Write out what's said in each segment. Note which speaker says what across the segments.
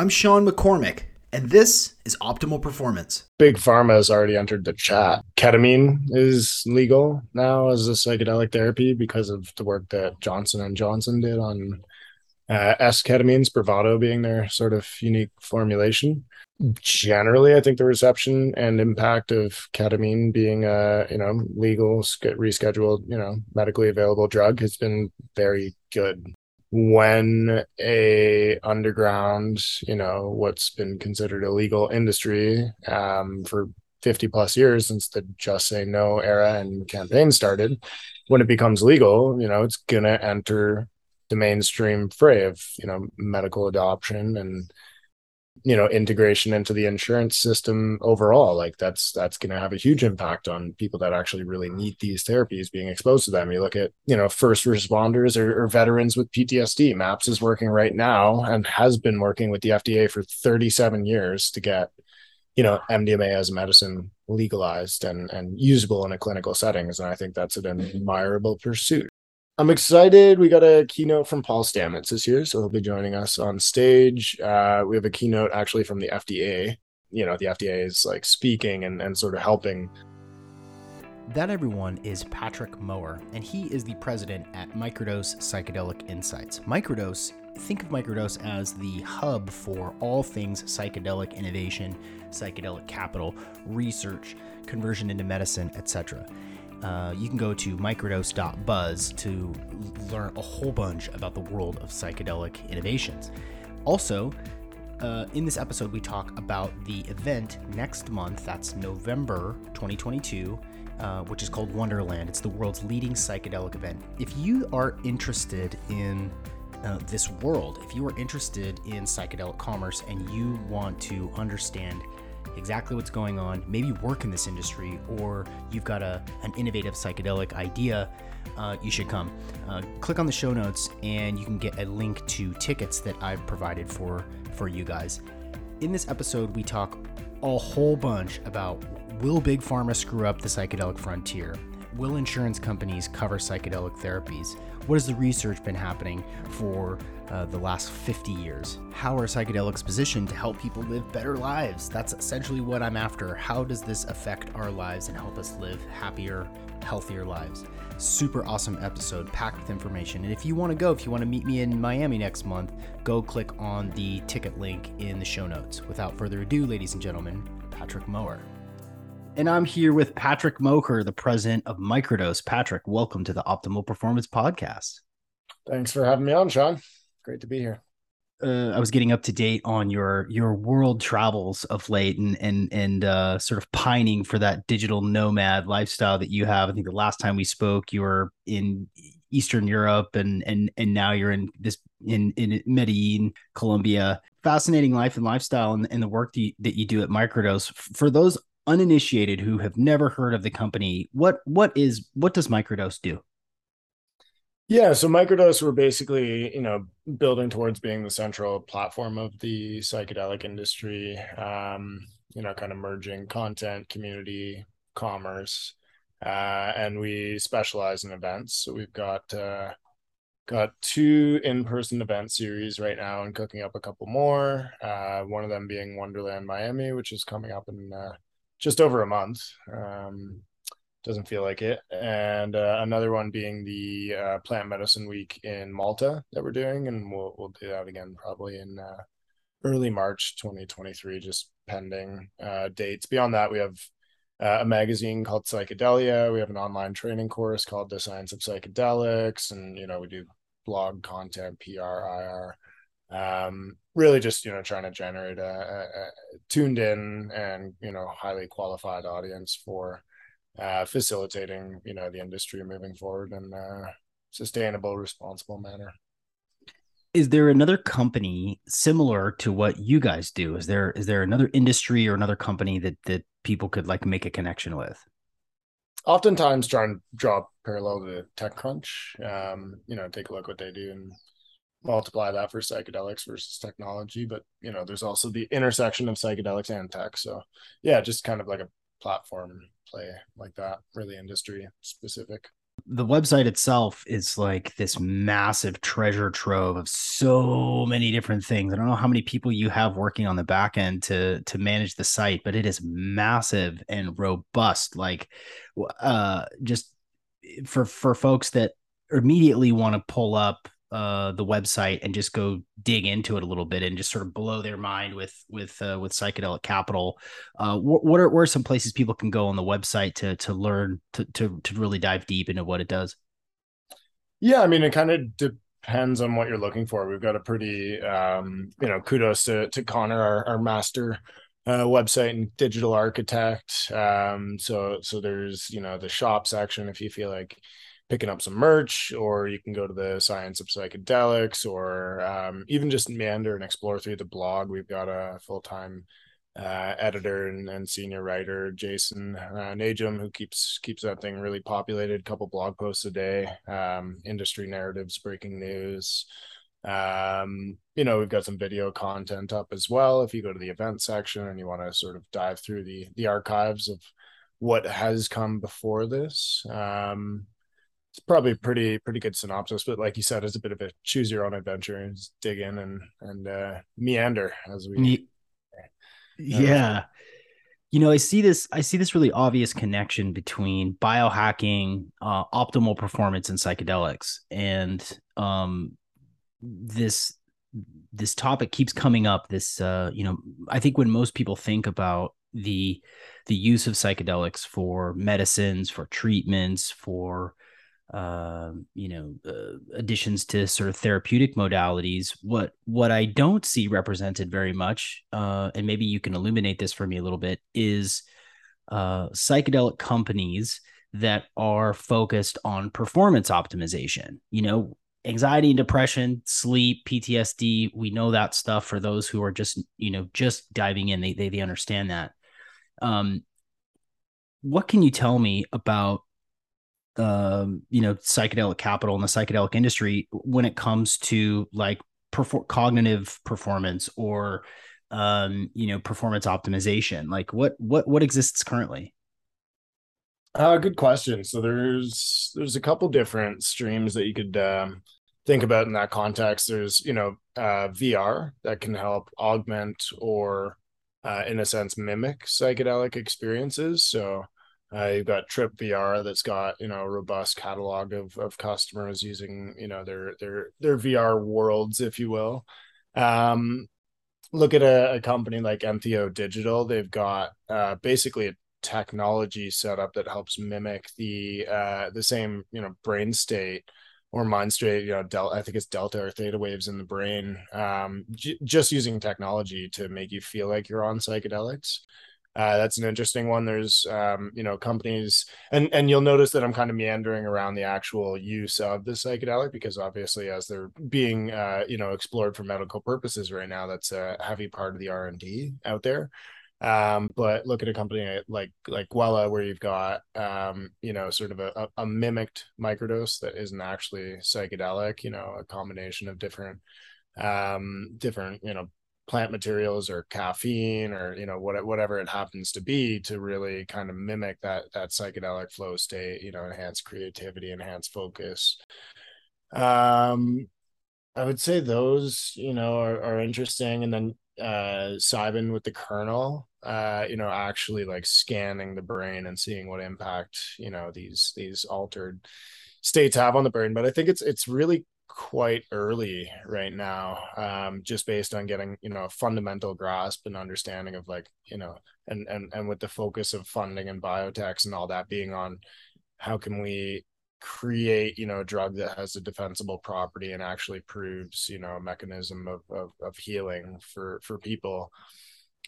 Speaker 1: I'm Sean McCormick, and this is Optimal Performance.
Speaker 2: Big Pharma has already entered the chat. Ketamine is legal now as a psychedelic therapy because of the work that Johnson and Johnson did on uh, S-ketamine, Spravato being their sort of unique formulation. Generally, I think the reception and impact of ketamine being a you know legal rescheduled you know medically available drug has been very good when a underground you know what's been considered a legal industry um, for 50 plus years since the just say no era and campaign started when it becomes legal you know it's gonna enter the mainstream fray of you know medical adoption and you know integration into the insurance system overall like that's that's going to have a huge impact on people that actually really need these therapies being exposed to them. You look at you know first responders or, or veterans with ptsd maps is working right now and has been working with the fda for 37 years to get you know mdma as medicine legalized and and usable in a clinical settings and i think that's an admirable pursuit I'm excited. We got a keynote from Paul Stamets this year, so he'll be joining us on stage. Uh, we have a keynote actually from the FDA. You know, the FDA is like speaking and, and sort of helping.
Speaker 1: That everyone is Patrick Moore, and he is the president at Microdose Psychedelic Insights. Microdose, think of Microdose as the hub for all things psychedelic innovation, psychedelic capital, research, conversion into medicine, etc. Uh, you can go to microdose.buzz to learn a whole bunch about the world of psychedelic innovations. Also, uh, in this episode, we talk about the event next month. That's November 2022, uh, which is called Wonderland. It's the world's leading psychedelic event. If you are interested in uh, this world, if you are interested in psychedelic commerce and you want to understand exactly what's going on, maybe work in this industry, or you've got a, an innovative psychedelic idea, uh, you should come. Uh, click on the show notes and you can get a link to tickets that I've provided for, for you guys. In this episode, we talk a whole bunch about will Big Pharma screw up the psychedelic frontier? Will insurance companies cover psychedelic therapies? What has the research been happening for uh, the last 50 years? How are psychedelics positioned to help people live better lives? That's essentially what I'm after. How does this affect our lives and help us live happier, healthier lives? Super awesome episode, packed with information. And if you want to go, if you want to meet me in Miami next month, go click on the ticket link in the show notes. Without further ado, ladies and gentlemen, Patrick Moore. And I'm here with Patrick Moore, the president of Microdose. Patrick, welcome to the Optimal Performance Podcast.
Speaker 2: Thanks for having me on, Sean. Great to be here.
Speaker 1: Uh, I was getting up to date on your your world travels of late and and and uh, sort of pining for that digital nomad lifestyle that you have. I think the last time we spoke, you were in Eastern Europe, and and and now you're in this in in Medellin, Colombia. Fascinating life and lifestyle, and, and the work that you, that you do at Microdose. For those uninitiated who have never heard of the company, what what is what does Microdose do?
Speaker 2: Yeah, so Microdose we're basically, you know, building towards being the central platform of the psychedelic industry. Um, you know, kind of merging content, community, commerce, uh, and we specialize in events. So we've got uh, got two in-person event series right now and cooking up a couple more. Uh, one of them being Wonderland Miami, which is coming up in uh, just over a month. Um, doesn't feel like it. And uh, another one being the uh, Plant Medicine Week in Malta that we're doing, and we'll we'll do that again probably in uh, early March 2023, just pending uh, dates. Beyond that, we have uh, a magazine called Psychedelia. We have an online training course called The Science of Psychedelics, and you know we do blog content, PR, IR um, really just you know trying to generate a, a, a, tuned in and you know highly qualified audience for uh, facilitating you know the industry moving forward in a sustainable responsible manner.
Speaker 1: Is there another company similar to what you guys do? Is there is there another industry or another company that that people could like make a connection with?
Speaker 2: Oftentimes try and draw parallel to techcrunch. Um you know take a look what they do and multiply that for psychedelics versus technology. But you know there's also the intersection of psychedelics and tech. So yeah just kind of like a platform play like that really industry specific
Speaker 1: The website itself is like this massive treasure trove of so many different things. I don't know how many people you have working on the back end to to manage the site, but it is massive and robust. Like, uh, just for for folks that immediately want to pull up uh, the website and just go dig into it a little bit and just sort of blow their mind with with uh, with psychedelic capital. Uh, what, are what are some places people can go on the website to to learn to to to really dive deep into what it does?
Speaker 2: Yeah, I mean, it kind of depends on what you're looking for. We've got a pretty, um, you know, kudos to to Connor, our, our master uh, website and digital architect. Um, so so there's you know the shop section if you feel like picking up some merch, or you can go to the Science of Psychedelics, or um, even just meander and explore through the blog. We've got a full time uh, editor and, and, senior writer Jason uh, Najum, who keeps keeps that thing really populated. A couple blog posts a day, um, industry narratives, breaking news. Um, you know, we've got some video content up as well. If you go to the event section and you want to sort of dive through the the archives of what has come before this, um, it's probably pretty pretty good synopsis but like you said it's a bit of a choose your own adventure and just dig in and and uh meander as we
Speaker 1: yeah. You know i see this i see this really obvious connection between biohacking uh optimal performance and psychedelics. And um this this topic keeps coming up this uh you know i think when most people think about the the use of psychedelics for medicines for treatments for uh, you know uh, additions to sort of therapeutic modalities what what i don't see represented very much uh, and maybe you can illuminate this for me a little bit is uh, psychedelic companies that are focused on performance optimization. You know anxiety and depression sleep ptsd we know that stuff for those who are just you know just diving in they they, they understand that. Um what can you tell me about um, you know, psychedelic capital and the psychedelic industry when it comes to like perfor- cognitive performance or um, you know, performance optimization? Like what what what exists currently?
Speaker 2: Uh, good question. So there's there's a couple different streams that you could um, think about in that context. There's you know uh, VR that can help augment or uh, in a sense mimic psychedelic experiences. So uh, you've got TRIPP VR that's got you know a robust catalog of of customers using you know their their their VR worlds, if you will. Um, look at a, a company like Entheo Digital. They've got uh, basically a technology setup that helps mimic the uh, the same you know brain state or mind state. You know, del- I think it's delta or theta waves in the brain. Um, j- just using technology to make you feel like you're on psychedelics. Uh, that's an interesting one. There's, um, you know, companies, and and you'll notice that I'm kind of meandering around the actual use of the psychedelic because obviously, as they're being, uh, you know, explored for medical purposes right now, that's a heavy part of the R and D out there. Um, but look at a company like like Gwella, where you've got, um, you know, sort of a, a mimicked microdose that isn't actually psychedelic. You know, a combination of different um different you know plant materials or caffeine or you know what, whatever it happens to be to really kind of mimic that that psychedelic flow state you know enhance creativity enhance focus. Um i would say those you know are, are interesting. And then uh Cybin with the kernel uh you know actually like scanning the brain and seeing what impact you know these these altered states have on the brain. But i think it's it's really quite early right now um, just based on getting you know a fundamental grasp and understanding of like you know and and and with the focus of funding and biotechs and all that being on how can we create you know a drug that has a defensible property and actually proves you know a mechanism of of, of healing for for people.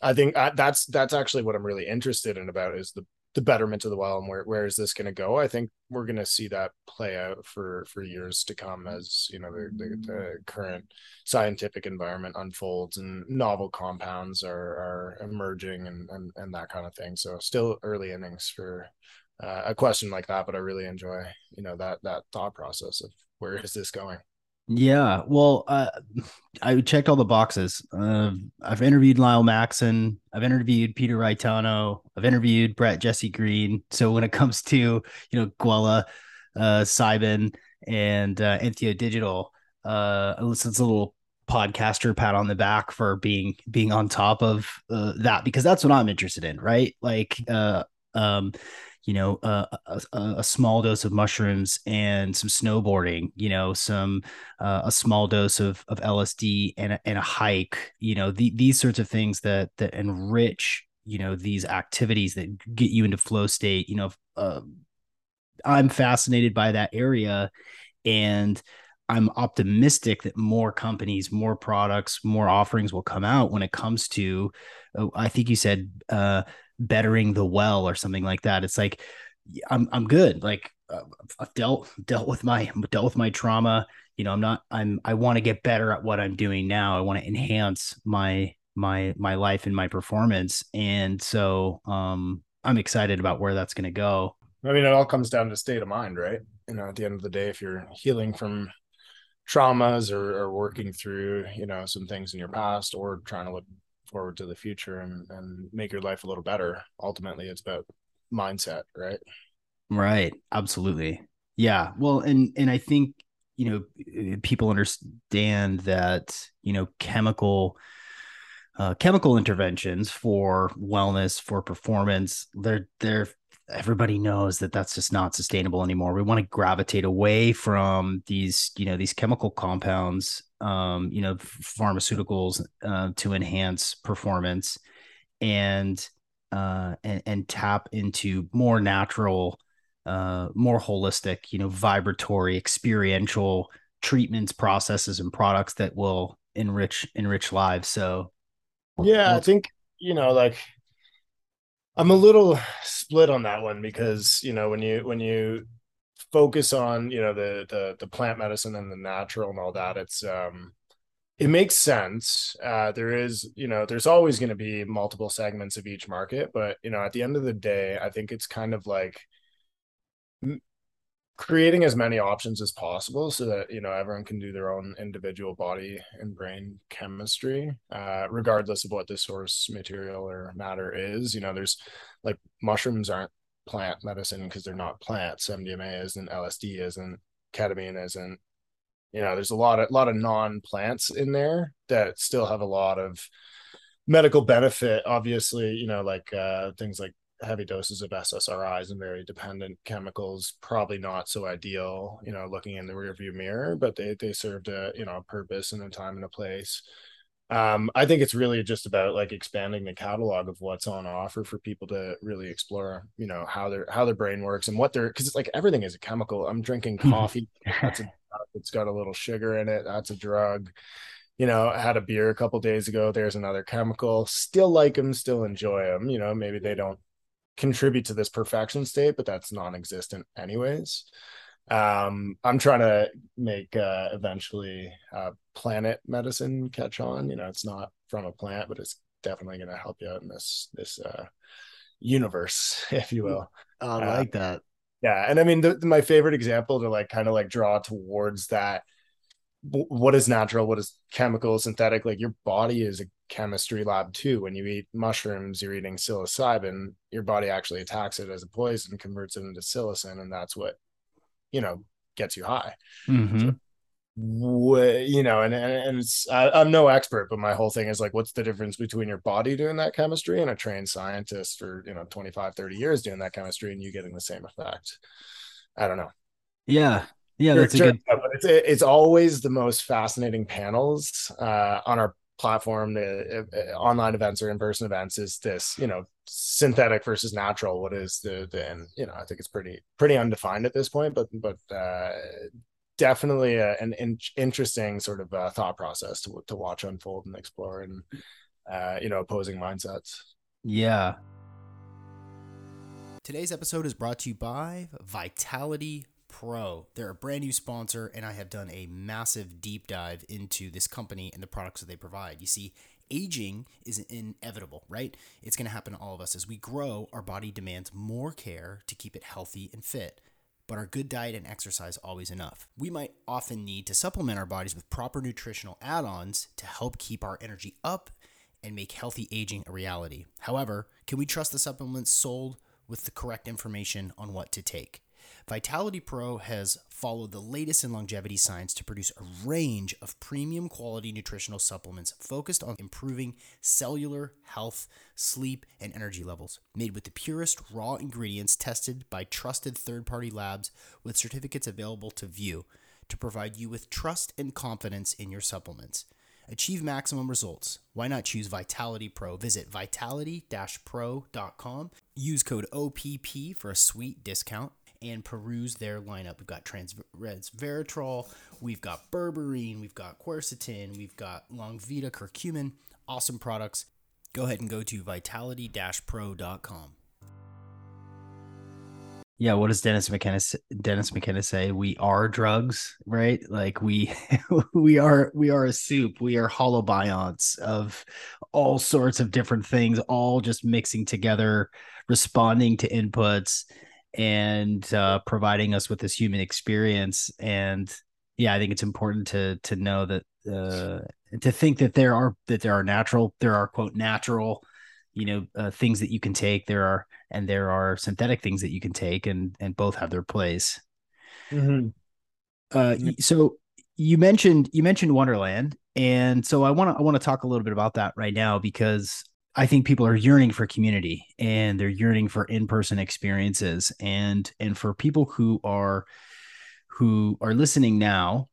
Speaker 2: I think uh, that's that's actually what i'm really interested in about is the the betterment of the well and where, where is this going to go? I think we're going to see that play out for for years to come as you know the, the, the, current scientific environment unfolds and novel compounds are are emerging and and, and that kind of thing. So still early innings for uh, a question like that but i really enjoy you know that that thought process of where is this going
Speaker 1: yeah, well, uh, I checked all the boxes. Uh, I've interviewed Lyle Maxon. I've interviewed Peter Raitano. I've interviewed Brett Jesse Green. So when it comes to you know Gwella, uh, Cybin and uh, Entheo Digital. Uh, it's a little podcaster pat on the back for being being on top of uh, that because that's what I'm interested in, right? Like, uh, um, you know, uh, a, a, small dose of mushrooms and some snowboarding, you know, some uh, a small dose of of LSD and a, and a hike, you know, the, these sorts of things that that enrich, you know, these activities that get you into flow state. You know, uh, I'm fascinated by that area, and I'm optimistic that more companies, more products, more offerings will come out when it comes to. Uh, I think you said uh, bettering the well or something like that. It's like I'm I'm good. Like uh, I've dealt dealt with my dealt with my trauma. You know, I'm not. I'm. I want to get better at what I'm doing now. I want to enhance my my my life and my performance. And so, um, I'm excited about where that's going to go.
Speaker 2: I mean, it all comes down to state of mind, right? You know, at the end of the day, if you're healing from traumas or, or working through, you know, some things in your past or trying to look forward to the future and, and make your life a little better. Ultimately, it's about mindset, right?
Speaker 1: Right. Absolutely. Yeah. Well, and and I think you know people understand that you know chemical uh, chemical interventions for wellness for performance they're they're everybody knows that that's just not sustainable anymore. We want to gravitate away from these, you know, these chemical compounds, um, you know, pharmaceuticals uh, to enhance performance, and uh, and and tap into more natural, uh, more holistic, you know, vibratory, experiential treatments, processes, and products that will enrich enrich lives. So,
Speaker 2: yeah, I think you know, like I'm a little split on that one because you know when you when you focus on you know the the the plant medicine and the natural and all that it's um it makes sense. Uh there is you know there's always going to be multiple segments of each market but you know at the end of the day I think it's kind of like creating as many options as possible so that you know everyone can do their own individual body and brain chemistry uh, regardless of what the source material or matter is. You know there's like mushrooms aren't plant medicine because they're not plants. Mdma isn't lsd isn't ketamine isn't. You know there's a lot of lot of non-plants in there that still have a lot of medical benefit obviously you know like uh, things like heavy doses of SSRIs and very dependent chemicals probably not so ideal you know looking in the rearview mirror but they they served a you know a purpose and a time and a place um i think it's really just about like expanding the catalog of what's on offer for people to really explore you know how their how their brain works and what they're because it's like everything is a chemical i'm drinking coffee that's a, it's got a little sugar in it that's a drug you know, I had a beer a couple days ago. There's another chemical. Still like them, still enjoy them. You know, maybe they don't contribute to this perfection state, but that's non-existent anyways. Um, I'm trying to make uh, eventually uh, planet medicine catch on. You know, it's not from a plant, but it's definitely going to help you out in this this uh, universe, if you will.
Speaker 1: I like that.
Speaker 2: Yeah, and I mean, the, the, my favorite example to like kind of like draw towards that what is natural what is chemical synthetic like your body is a chemistry lab too when you eat mushrooms you're eating psilocybin your body actually attacks it as a poison converts it into psilocin and that's what you know gets you high mm-hmm. so, you know and and, and it's I, am no expert but my whole thing is like what's the difference between your body doing that chemistry and a trained scientist for you know 25 30 years doing that chemistry and you getting the same effect i don't know
Speaker 1: yeah yeah, that's sure, a good.
Speaker 2: It's, it's always the most fascinating panels uh, on our platform. The uh, online events or in-person events is this, you know, synthetic versus natural. What is the the? And you know, I think it's pretty pretty undefined at this point, but but uh, definitely a, an in- interesting sort of uh, thought process to to watch unfold and explore, and uh, you know, opposing mindsets.
Speaker 1: Yeah. Today's episode is brought to you by Vitality Pro. They're a brand new sponsor, and I have done a massive deep dive into this company and the products that they provide. You see, aging is inevitable, right? It's going to happen to all of us. As we grow, our body demands more care to keep it healthy and fit. But our good diet and exercise always enough. We might often need to supplement our bodies with proper nutritional add ons to help keep our energy up and make healthy aging a reality. However, can we trust the supplements sold with the correct information on what to take? Vitality Pro has followed the latest in longevity science to produce a range of premium quality nutritional supplements focused on improving cellular health, sleep, and energy levels. Made with the purest raw ingredients tested by trusted third party labs with certificates available to view to provide you with trust and confidence in your supplements. Achieve maximum results. Why not choose Vitality Pro? Visit vitality pro.com. Use code OPP for a sweet discount and peruse their lineup. We've got transveratrol, we've got berberine, we've got quercetin, we've got longvita curcumin. Awesome products. Go ahead and go to vitality pro.com. Yeah, what does Dennis McKenna Dennis McKenna say? We are drugs, right? Like we we are we are a soup. We are holobionts of all sorts of different things, all just mixing together, responding to inputs and uh, providing us with this human experience. And yeah, I think it's important to to know that uh, to think that there are that there are natural there are quote natural you know uh, things that you can take there are and there are synthetic things that you can take and and both have their place mm-hmm. uh, so you mentioned you mentioned wonderland and so i want to i want to talk a little bit about that right now because I think people are yearning for community and they're yearning for in-person experiences and and for people who are who are listening now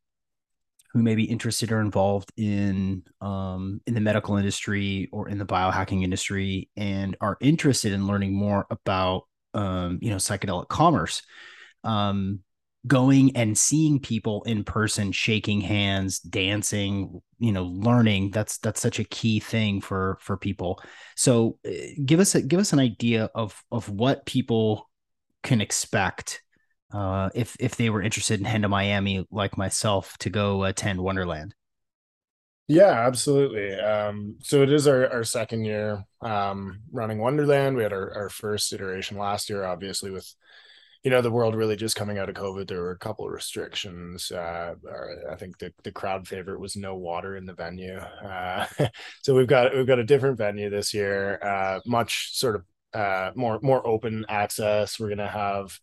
Speaker 1: who may be interested or involved in um, in the medical industry or in the biohacking industry and are interested in learning more about um, you know psychedelic commerce um, going and seeing people in person shaking hands dancing you know learning that's that's such a key thing for for people. So uh, give us a give us an idea of of what people can expect uh if if they were interested in heading to miami like myself to go attend wonderland.
Speaker 2: Yeah absolutely. Um so it is our our second year um running wonderland. We had our, our first iteration last year obviously with you know the world really just coming out of covid there were a couple of restrictions uh, i think the, the crowd favorite was no water in the venue uh, so we've got we've got a different venue this year uh, much sort of uh, more more open access. We're going to have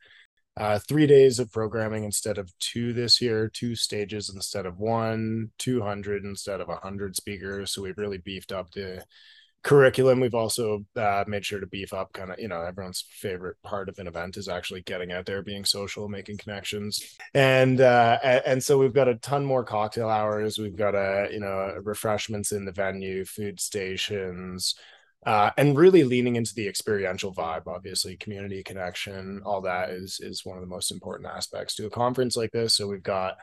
Speaker 2: uh, three days of programming instead of two this year two stages instead of one 200 instead of 100 speakers so we've really beefed up the curriculum we've also uh, made sure to beef up kind of you know everyone's favorite part of an event is actually getting out there being social making connections. And uh, and so we've got a ton more cocktail hours. We've got a you know refreshments in the venue food stations uh, and really leaning into the experiential vibe obviously community connection all that is is one of the most important aspects to a conference like this. So we've got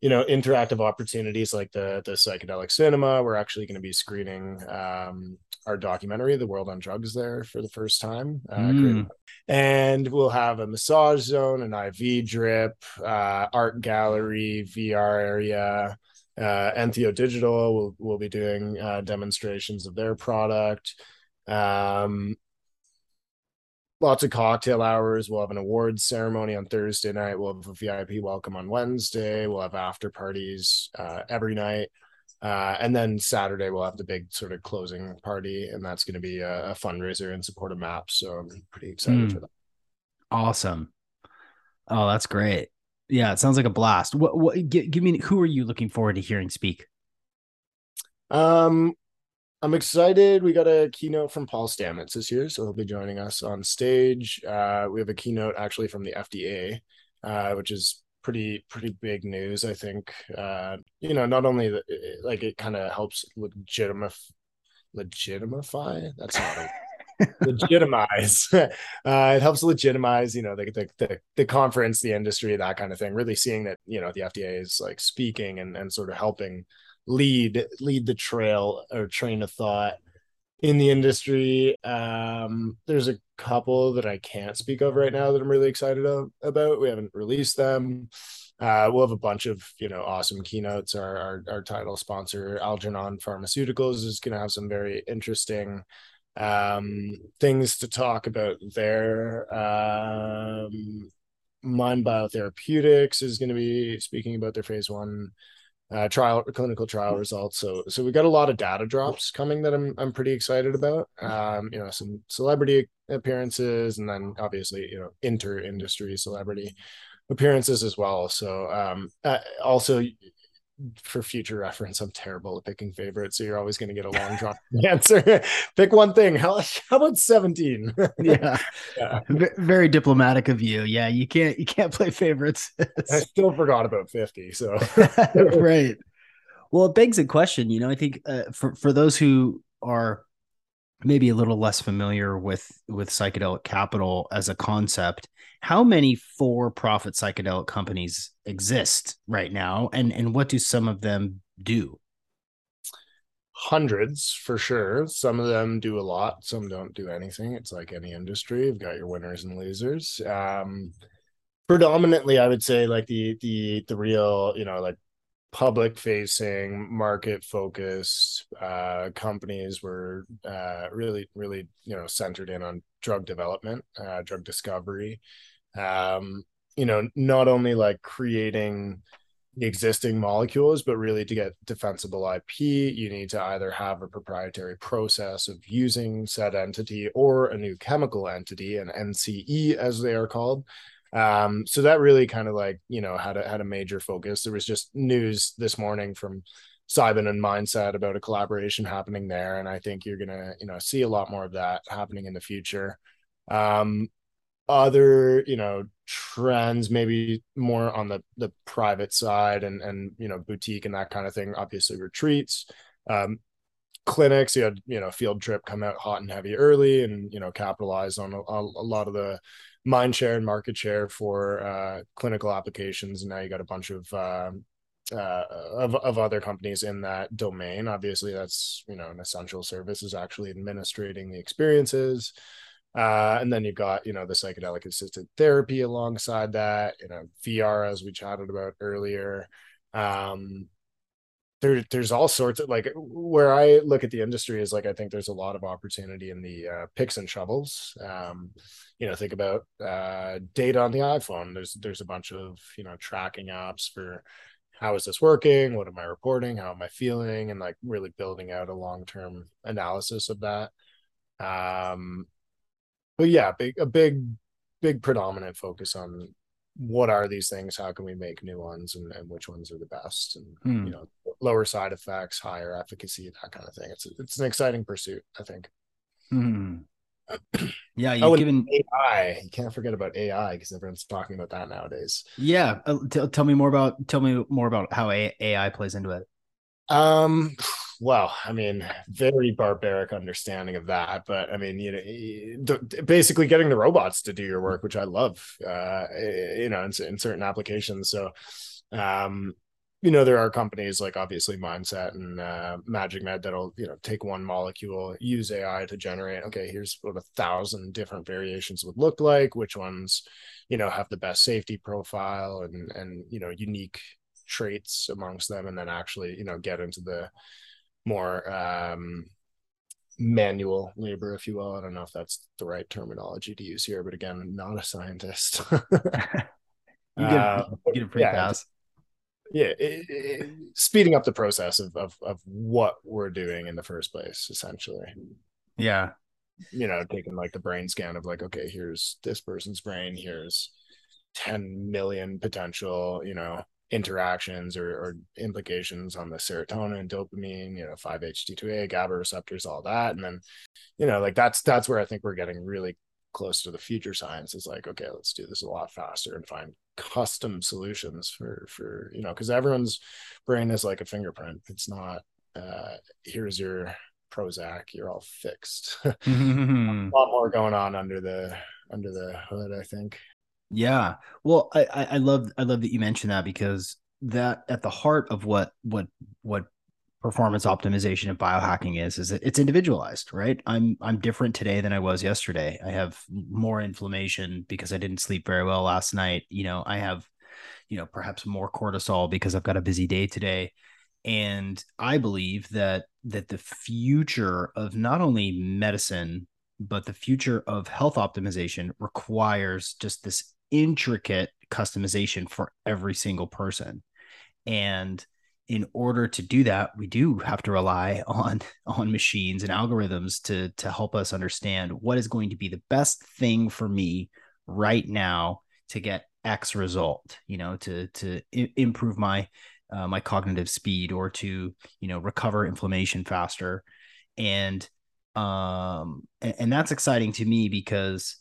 Speaker 2: you know interactive opportunities like the the psychedelic cinema. We're actually going to be screening um, our documentary the world on drugs there for the first time uh, mm. and we'll have a massage zone an iv drip uh, art gallery vr area uh, Entheo Digital will will be doing uh, demonstrations of their product. Um, lots of cocktail hours. We'll have an awards ceremony on Thursday night. We'll have a VIP welcome on Wednesday. We'll have after parties uh, every night. Uh, and then Saturday we'll have the big sort of closing party, and that's going to be a, a, fundraiser in support of MAPS. So I'm pretty excited mm. for that.
Speaker 1: Awesome. Oh, that's great. Yeah, it sounds like a blast. What? What? Give, give me. Who are you looking forward to hearing speak?
Speaker 2: Um, I'm excited. We got a keynote from Paul Stamets this year, so he'll be joining us on stage. Uh, we have a keynote actually from the FDA, uh, which is pretty pretty big news. I think. Uh, you know, not only the, like it kind of helps legitimate legitimify. That's not a legitimize uh, it helps legitimize you know the, the, the the conference the industry that kind of thing really seeing that you know the fda is like speaking and and sort of helping lead lead the trail or train of thought in the industry. Um, there's a couple that I can't speak of right now that I'm really excited of, about. We haven't released them. Uh, we'll have a bunch of you know awesome keynotes. Our our, our title sponsor Algernon Pharmaceuticals is going to have some very interesting um, things to talk about there. Um, Mind Biotherapeutics is going to be speaking about their phase one uh, trial clinical trial results. So so we got a lot of data drops coming that I'm I'm pretty excited about. Um, you know, some celebrity appearances, and then obviously you know inter industry celebrity appearances as well. So um, uh, also for future reference, I'm terrible at picking favorites, so you're always going to get a long drawn answer. Pick one thing. How, how about 17?
Speaker 1: yeah. yeah. very diplomatic of you. Yeah, you can't you can't play favorites.
Speaker 2: I still forgot about 50. So
Speaker 1: right. Well, it begs a question. You know, I think uh, for for those who are maybe a little less familiar with with psychedelic capital as a concept, how many for-profit psychedelic companies exist right now? And and what do some of them do?
Speaker 2: Hundreds for sure. Some of them do a lot some don't do anything. It's like any industry. You've got your winners and losers. Um predominantly i would say like the the the real you know like public facing market focused uh, companies were uh, really really you know centered in on drug development uh, drug discovery. Um, you know not only like creating existing molecules but really to get defensible ip you need to either have a proprietary process of using said entity or a new chemical entity an nce as they are called um, so that really kind of like, you know, had a, had a major focus. There was just news this morning from Cybin and Mindset about a collaboration happening there. And I think you're to, you know, see a lot more of that happening in the future. Um, other, you know, trends, maybe more on the, the private side and, and, you know, boutique and that kind of thing, obviously retreats, um, clinics, you had, you know, field trip come out hot and heavy early and, you know, capitalize on a, a lot of the, mind share and market share for uh, clinical applications. And now you got a bunch of uh, uh, of of other companies in that domain. Obviously, that's you know an essential service is actually administrating the experiences. Uh, and then you've got you know the psychedelic assisted therapy alongside that. You know VR as we chatted about earlier. Um, there there's all sorts of like where I look at the industry is like I think there's a lot of opportunity in the uh, picks and shovels. Um, you know, think about uh, data on the iPhone. There's there's a bunch of you know tracking apps for how is this working? What am I reporting? How am I feeling? And like really building out a long term analysis of that. Um, but yeah, big a big big predominant focus on what are these things? How can we make new ones? And, and which ones are the best? And hmm. you know lower side effects higher efficacy that kind of thing. It's it's an exciting pursuit i think.
Speaker 1: Hmm. yeah you've oh, given
Speaker 2: ai you can't forget about ai because everyone's talking about that nowadays.
Speaker 1: Yeah uh, t- tell me more about tell me more about how A- ai plays into it.
Speaker 2: Um well, I mean, very barbaric understanding of that, but I mean, you know, basically getting the robots to do your work, which I love, uh, you know, in, in certain applications. So, um, you know, there are companies like obviously Mindset and uh, Magic Med that'll, you know, take one molecule, use AI to generate, okay, here's what a thousand different variations would look like, which ones, you know, have the best safety profile and, and, you know, unique traits amongst them, and then actually, you know, get into the, more um, manual labor, if you will. I don't know if that's the right terminology to use here, but again, I'm not a scientist. you
Speaker 1: get, uh, you get a yeah, pass.
Speaker 2: Yeah, it, it, speeding up the process of, of of what we're doing in the first place, essentially.
Speaker 1: Yeah,
Speaker 2: you know, taking like the brain scan of like, okay, here's this person's brain, here's 10 million potential, you know, interactions or, or, implications on the serotonin, dopamine, you know, 5-HT2A, GABA receptors, all that. And then, you know, like that's that's where I think we're getting really close to the future science is like, okay, let's do this a lot faster and find custom solutions for for, you know, because everyone's brain is like a fingerprint. It's not uh here's your Prozac, you're all fixed. mm-hmm. a lot more going on under the under the hood, I think.
Speaker 1: Yeah. Well, I, I love I love that you mentioned that because that at the heart of what what what performance optimization and biohacking is is that it's individualized, right? I'm I'm different today than I was yesterday. I have more inflammation because I didn't sleep very well last night. You know, I have, you know, perhaps more cortisol because I've got a busy day today. And I believe that that the future of not only medicine but the future of health optimization requires just this intricate customization for every single person. And in order to do that, we do have to rely on on machines and algorithms to to help us understand what is going to be the best thing for me right now to get X result. You know, to to I- improve my uh, my cognitive speed or to you know recover inflammation faster, and um and, and that's exciting to me because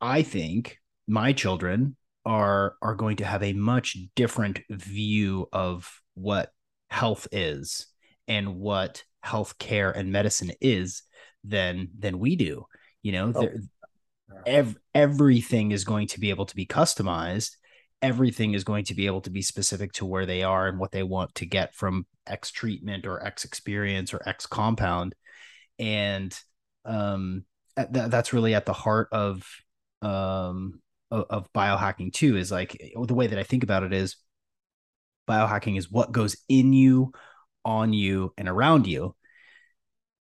Speaker 1: I think my children are are going to have a much different view of what health is and what health care and medicine is than than we do. You know oh. ev- everything is going to be able to be customized. Everything is going to be able to be specific to where they are and what they want to get from x treatment or x experience or x compound. And um th- that's really at the heart of um of, biohacking too is like eh, the way that i think about it is biohacking is what goes in you, on you, and around you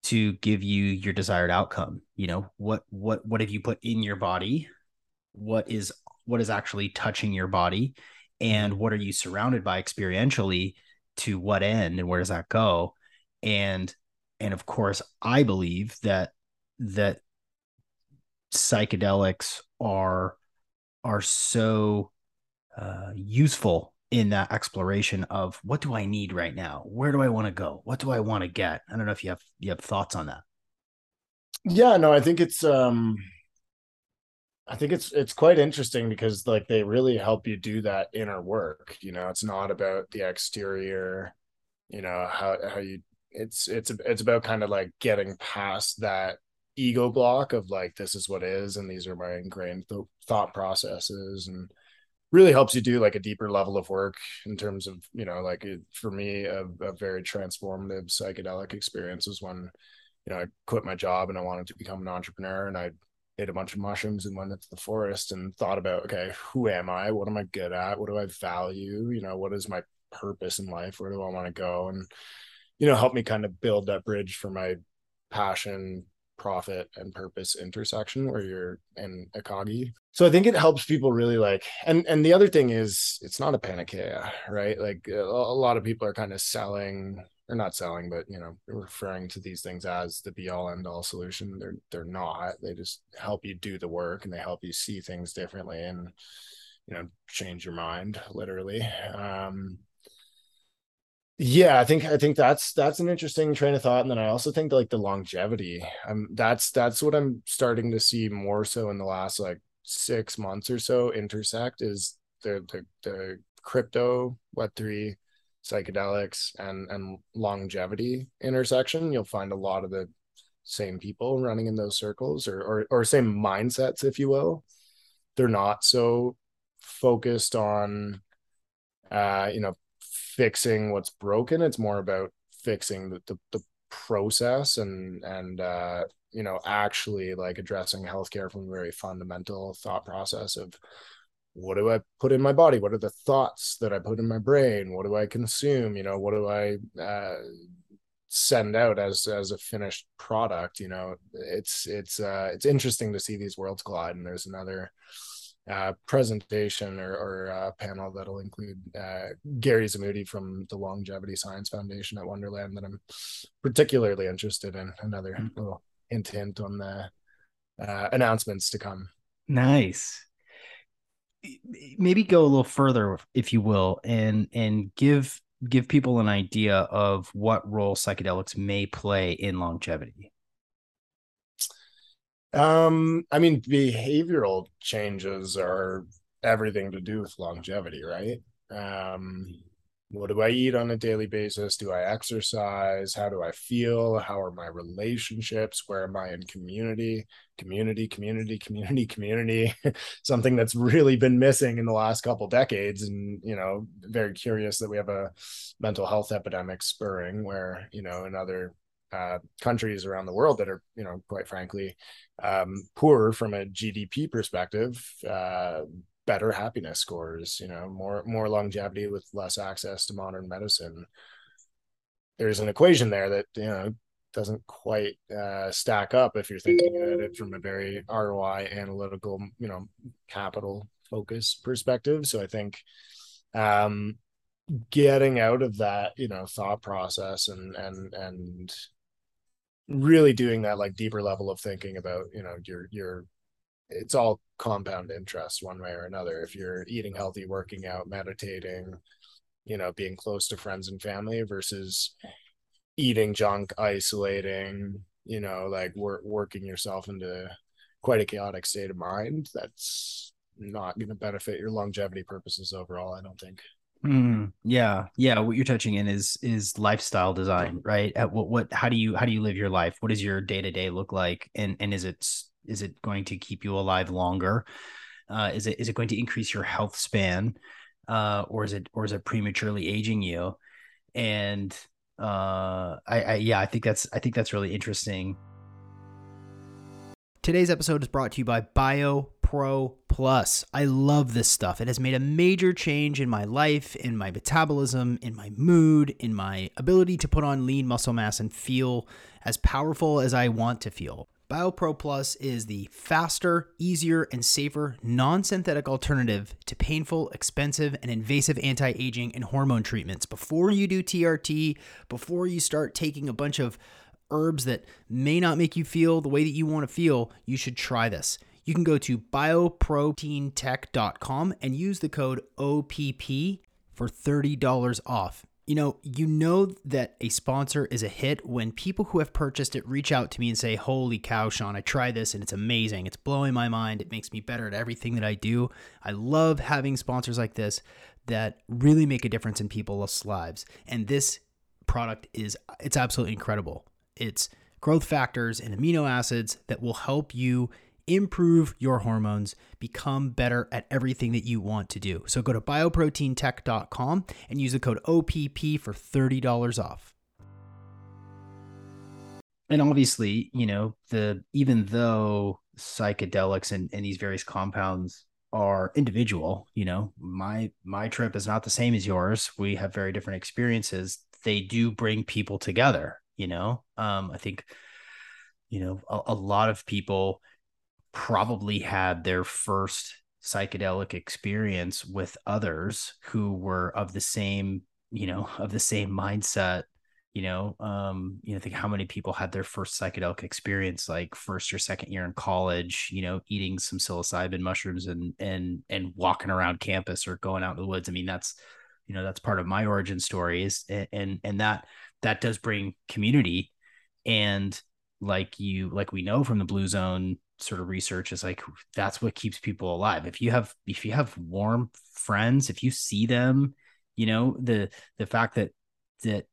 Speaker 1: to give you your desired outcome. You know, what what what have you put in your body? What is what is actually touching your body? And what are you surrounded by experientially to what end and where does that go? And and of course, I believe that that psychedelics are are so uh, useful in that exploration of what do I need right now? Where do I want to go? What do I want to get? I don't know if you have you have thoughts on that.
Speaker 2: Yeah, no, I think it's um I think it's it's quite interesting because like they really help you do that inner work. You know, it's not about the exterior, you know, how how you it's it's it's about kind of like getting past that ego block of like this is what is and these are my ingrained th- thought processes and really helps you do like a deeper level of work in terms of you know like it, for me a, a very transformative psychedelic experience was when you know i quit my job and i wanted to become an entrepreneur and i ate a bunch of mushrooms and went into the forest and thought about okay who am i? What am i good at? What do i value? You know what is my purpose in life? Where do i want to go? And you know help me kind of build that bridge for my passion profit and purpose intersection where you're ikigai. So I think it helps people really like and and the other thing is it's not a panacea, right? Like a, lot of people are kind of selling or not selling, but you know, referring to these things as the be all end all solution. They're they're not. They just help you do the work and they help you see things differently and you know change your mind literally. Um yeah i think i think that's that's an interesting train of thought and then i also think like the longevity. Um that's that's what i'm starting to see more so in the last like six months or so intersect is the the, the crypto web3 psychedelics and and longevity intersection. You'll find a lot of the same people running in those circles or or, or same mindsets if you will. They're not so focused on uh you know fixing what's broken. It's more about fixing the, the, the process and and uh, you know actually like addressing healthcare from a very fundamental thought process of what do I put in my body? What are the thoughts that I put in my brain? What do I consume? You know, what do I uh, send out as as a finished product? You know, it's it's uh, it's interesting to see these worlds collide. And there's another uh, presentation or, or uh, panel that'll include uh, Gary Zamudi from the Longevity Science Foundation at Wonderland that I'm particularly interested in. Another mm-hmm. little hint hint on the uh, announcements to come.
Speaker 1: Nice. Maybe go a little further, if you will, and and give give people an idea of what role psychedelics may play in longevity.
Speaker 2: Um, I mean, behavioral changes are everything to do with longevity, right? Um, what do I eat on a daily basis? Do I exercise? How do I feel? How are my relationships? Where am I in community? Community, community, community, community. Something that's really been missing in the last couple decades. And, you know, very curious that we have a mental health epidemic spurring where, you know, in other uh, countries around the world that are, you know, quite frankly, um, poorer from a GDP perspective, uh, better happiness scores, you know, more more longevity with less access to modern medicine. There's an equation there that you know doesn't quite uh, stack up if you're thinking at it from a very ROI analytical, you know, capital focus perspective. So I think um, getting out of that you know thought process and and and really doing that like deeper level of thinking about you know your your it's all compound interest one way or another. If you're eating healthy working out meditating you know being close to friends and family versus eating junk isolating you know like wor- working yourself into quite a chaotic state of mind that's not going to benefit your longevity purposes overall i don't think
Speaker 1: Mm, yeah, yeah. What you're touching in is is lifestyle design, right? At what what how do you how do you live your life? What does your day to day look like? And and is it is it going to keep you alive longer? Uh, is it is it going to increase your health span, uh, or is it or is it prematurely aging you? And uh, I, I yeah, I think that's I think that's really interesting. Today's episode is brought to you by Bio Pro Plus. I love this stuff. It has made a major change in my life, in my metabolism, in my mood, in my ability to put on lean muscle mass and feel as powerful as I want to feel. BioPro Plus is the faster, easier, and safer non synthetic alternative to painful, expensive, and invasive anti aging and hormone treatments. Before you do TRT, before you start taking a bunch of herbs that may not make you feel the way that you want to feel, you should try this. You can go to bioproteintech.com and use the code OPP for $30 off. You know, you know that a sponsor is a hit when people who have purchased it reach out to me and say, Holy cow, Sean, I tried this and it's amazing. It's blowing my mind. It makes me better at everything that I do. I love having sponsors like this that really make a difference in people's lives. And this product is it's absolutely incredible. It's growth factors and amino acids that will help you improve your hormones, become better at everything that you want to do. So go to bioproteintech.com and use the code OPP for $30 off. And obviously, you know, the even though psychedelics and, and these various compounds are individual, you know, my my trip is not the same as yours. We have very different experiences. They do bring people together, you know. Um, I think, you know, a, a lot of people probably had their first psychedelic experience with others who were of the same you know of the same mindset you know um you know think how many people had their first psychedelic experience like first or second year in college you know eating some psilocybin mushrooms and and and walking around campus or going out in the woods i mean that's you know that's part of my origin story is and and that that does bring community. And like you like we know from the blue zone sort of research is like that's what keeps people alive. If you have if you have warm friends if you see them you know the the fact that that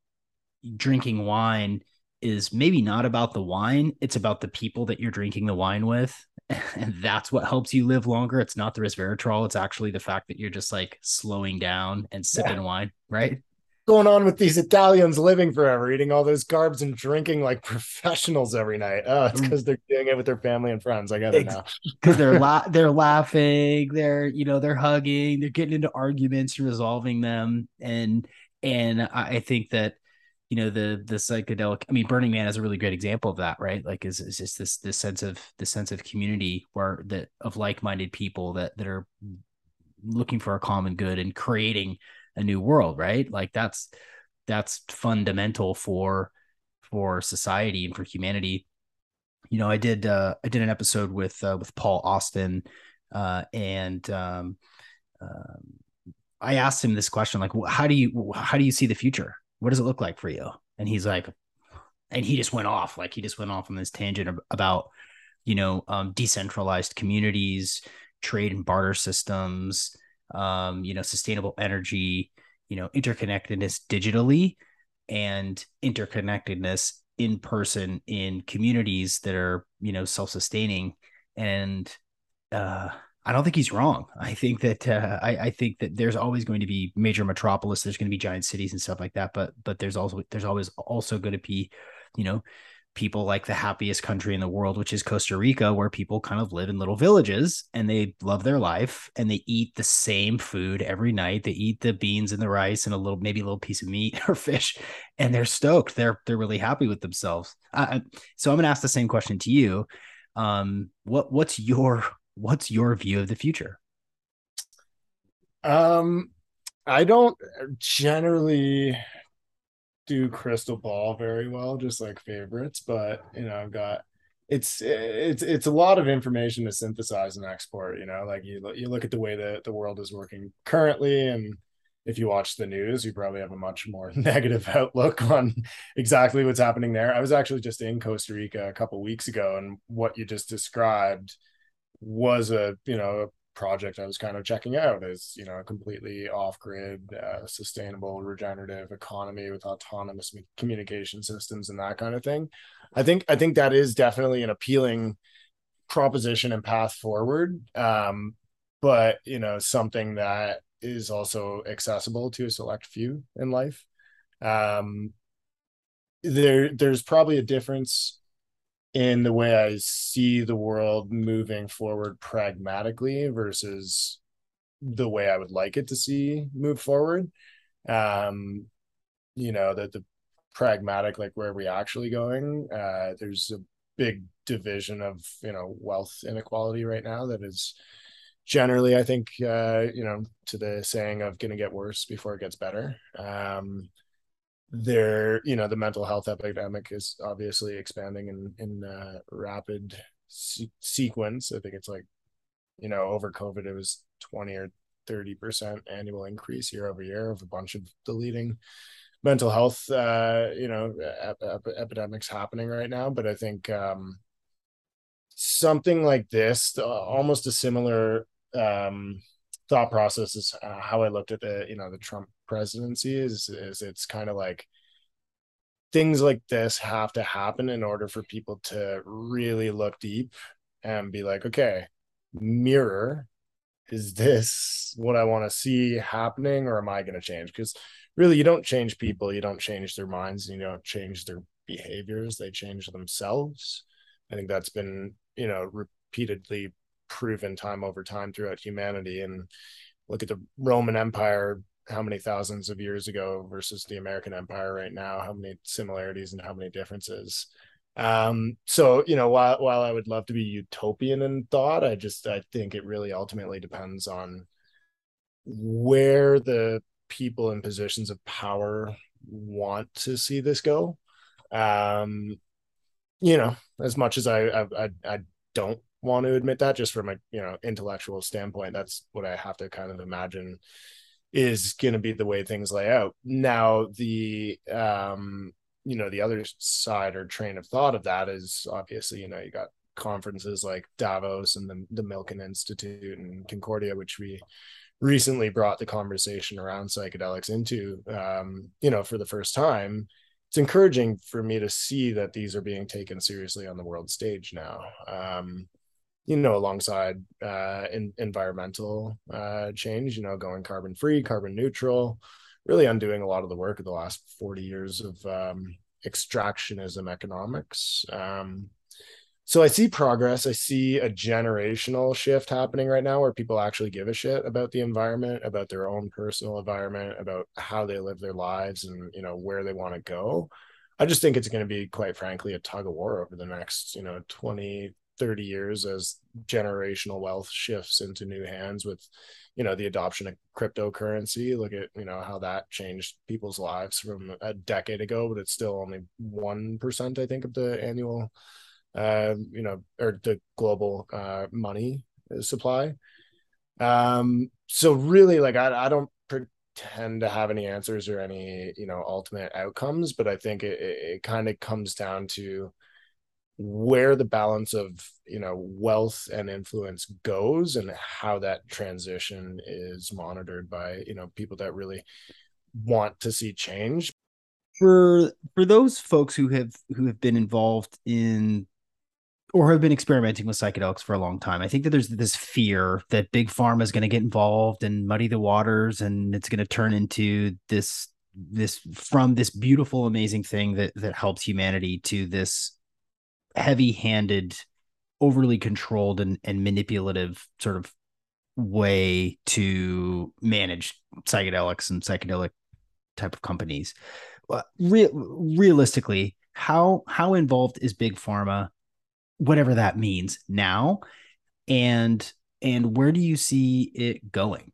Speaker 1: drinking wine is maybe not about the wine it's about the people that you're drinking the wine with. And that's what helps you live longer. It's not the resveratrol it's actually the fact that you're just like slowing down and sipping yeah. wine right
Speaker 2: going on with these Italians living forever, eating all those carbs and drinking like professionals every night? Oh, it's because mm. they're doing it with their family and friends. I get it now.
Speaker 1: Because they're la- they're laughing, they're you know they're hugging, they're getting into arguments, resolving them, and and I think that you know the the psychedelic. I mean, Burning Man is a really great example of that, right? Like, is is just this this sense of this sense of community where that of like minded people that that are looking for a common good and creating a new world right? Like that's that's fundamental for for society and for humanity. You know i did uh i did an episode with uh, with paul austin uh and um uh, i asked him this question like how do you how do you see the future? What does it look like for you? And he's like and he just went off like he just went off on this tangent about you know um, decentralized communities trade and barter systems um, you know, sustainable energy, you know, interconnectedness digitally and interconnectedness in person in communities that are, you know, self-sustaining. And uh, I don't think he's wrong. I think that uh, I, I, think that there's always going to be major metropolis. There's going to be giant cities and stuff like that. But but there's also there's always also going to be, you know, people like the happiest country in the world, which is Costa Rica, where people kind of live in little villages and they love their life and they eat the same food every night. They eat the beans and the rice and a little, maybe a little piece of meat or fish, and they're stoked. They're they're really happy with themselves. Uh, so I'm going to ask the same question to you. Um, what what's your what's your view of the future?
Speaker 2: Um, I don't generally do crystal ball very well, just like favorites, but you know, I've got it's it's it's a lot of information to synthesize and export. You know, like you you look at the way that the world is working currently, and if you watch the news, you probably have a much more negative outlook on exactly what's happening there. I was actually just in Costa Rica a couple weeks ago, and what you just described was a you know project I was kind of checking out is, you know a completely off-grid, uh, sustainable, regenerative economy with autonomous communication systems and that kind of thing. I think I think that is definitely an appealing proposition and path forward. Um, but you know something that is also accessible to a select few in life. Um, there, there's probably a difference in the way I see the world moving forward pragmatically versus the way I would like it to see move forward. Um, you know, that the pragmatic, like where are we actually going? Uh, there's a big division of, you know, wealth inequality right now that is generally, I think, uh, you know, to the saying of going to get worse before it gets better. Um, there you know the mental health epidemic is obviously expanding in in uh, rapid se- sequence. I think it's like you know over covid it was 20 or 30 percent annual increase year over year of a bunch of the leading mental health uh you know ep- ep- epidemics happening right now. But i think um something like this uh, almost a similar um thought process is uh, how I looked at the you know the Trump presidency is is it's kind of like things like this have to happen in order for people to really look deep and be like okay mirror is this what I want to see happening or am I going to change? Because really you don't change people you don't change their minds you don't change their behaviors they change themselves. I think that's been you know repeatedly proven time over time throughout humanity. And look at the Roman Empire, how many thousands of years ago versus the American Empire right now, how many similarities and how many differences. Um, so you know, while while I would love to be utopian in thought, I just I think it really ultimately depends on where the people in positions of power want to see this go. Um, you know, as much as I I I, I don't want to admit that just from a you know intellectual standpoint that's what i have to kind of imagine is going to be the way things lay out. Now the um you know the other side or train of thought of that is obviously you know you got conferences like davos and the, the milken institute and concordia which we recently brought the conversation around psychedelics into um you know for the first time. It's encouraging for me to see that these are being taken seriously on the world stage now. Um you know, alongside uh, in, environmental uh, change, you know, going carbon free, carbon neutral, really undoing a lot of the work of the last 40 years of um, extractionism economics. Um, so I see progress. I see a generational shift happening right now where people actually give a shit about the environment, about their own personal environment, about how they live their lives and, you know, where they want to go. I just think it's going to be, quite frankly, a tug of war over the next, you know, 20, 30 years as generational wealth shifts into new hands with you know the adoption of cryptocurrency. Look at you know how that changed people's lives from a decade ago but it's still only 1% i think of the annual uh, you know or the global uh, money supply. Um so really like i, I don't pretend to have any answers or any you know ultimate outcomes but i think it, it, it kind of comes down to where the balance of you know wealth and influence goes and how that transition is monitored by you know people that really want to see change
Speaker 1: for for those folks who have who have been involved in or have been experimenting with psychedelics for a long time. I think that there's this fear that big pharma is going to get involved and muddy the waters and it's going to turn into this this from this beautiful amazing thing that that helps humanity to this heavy-handed, overly controlled and, and manipulative sort of way to manage psychedelics and psychedelic type of companies. Re- realistically, how how involved is big pharma, whatever that means now, and and where do you see it going?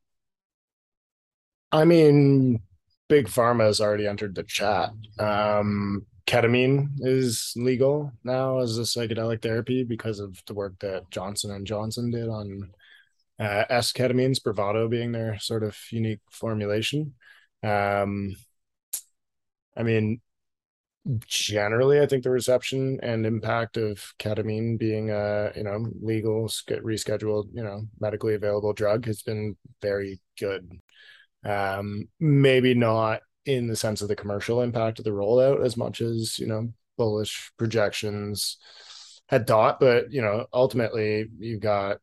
Speaker 2: I mean, big pharma has already entered the chat. Um, ketamine is legal now as a psychedelic therapy because of the work that Johnson and Johnson did on uh, S ketamine, Spravato being their sort of unique formulation. Um, I mean, generally, I think the reception and impact of ketamine being a you know legal rescheduled you know medically available drug has been very good. Um, maybe not in the sense of the commercial impact of the rollout as much as you know bullish projections had thought, but you know ultimately you've got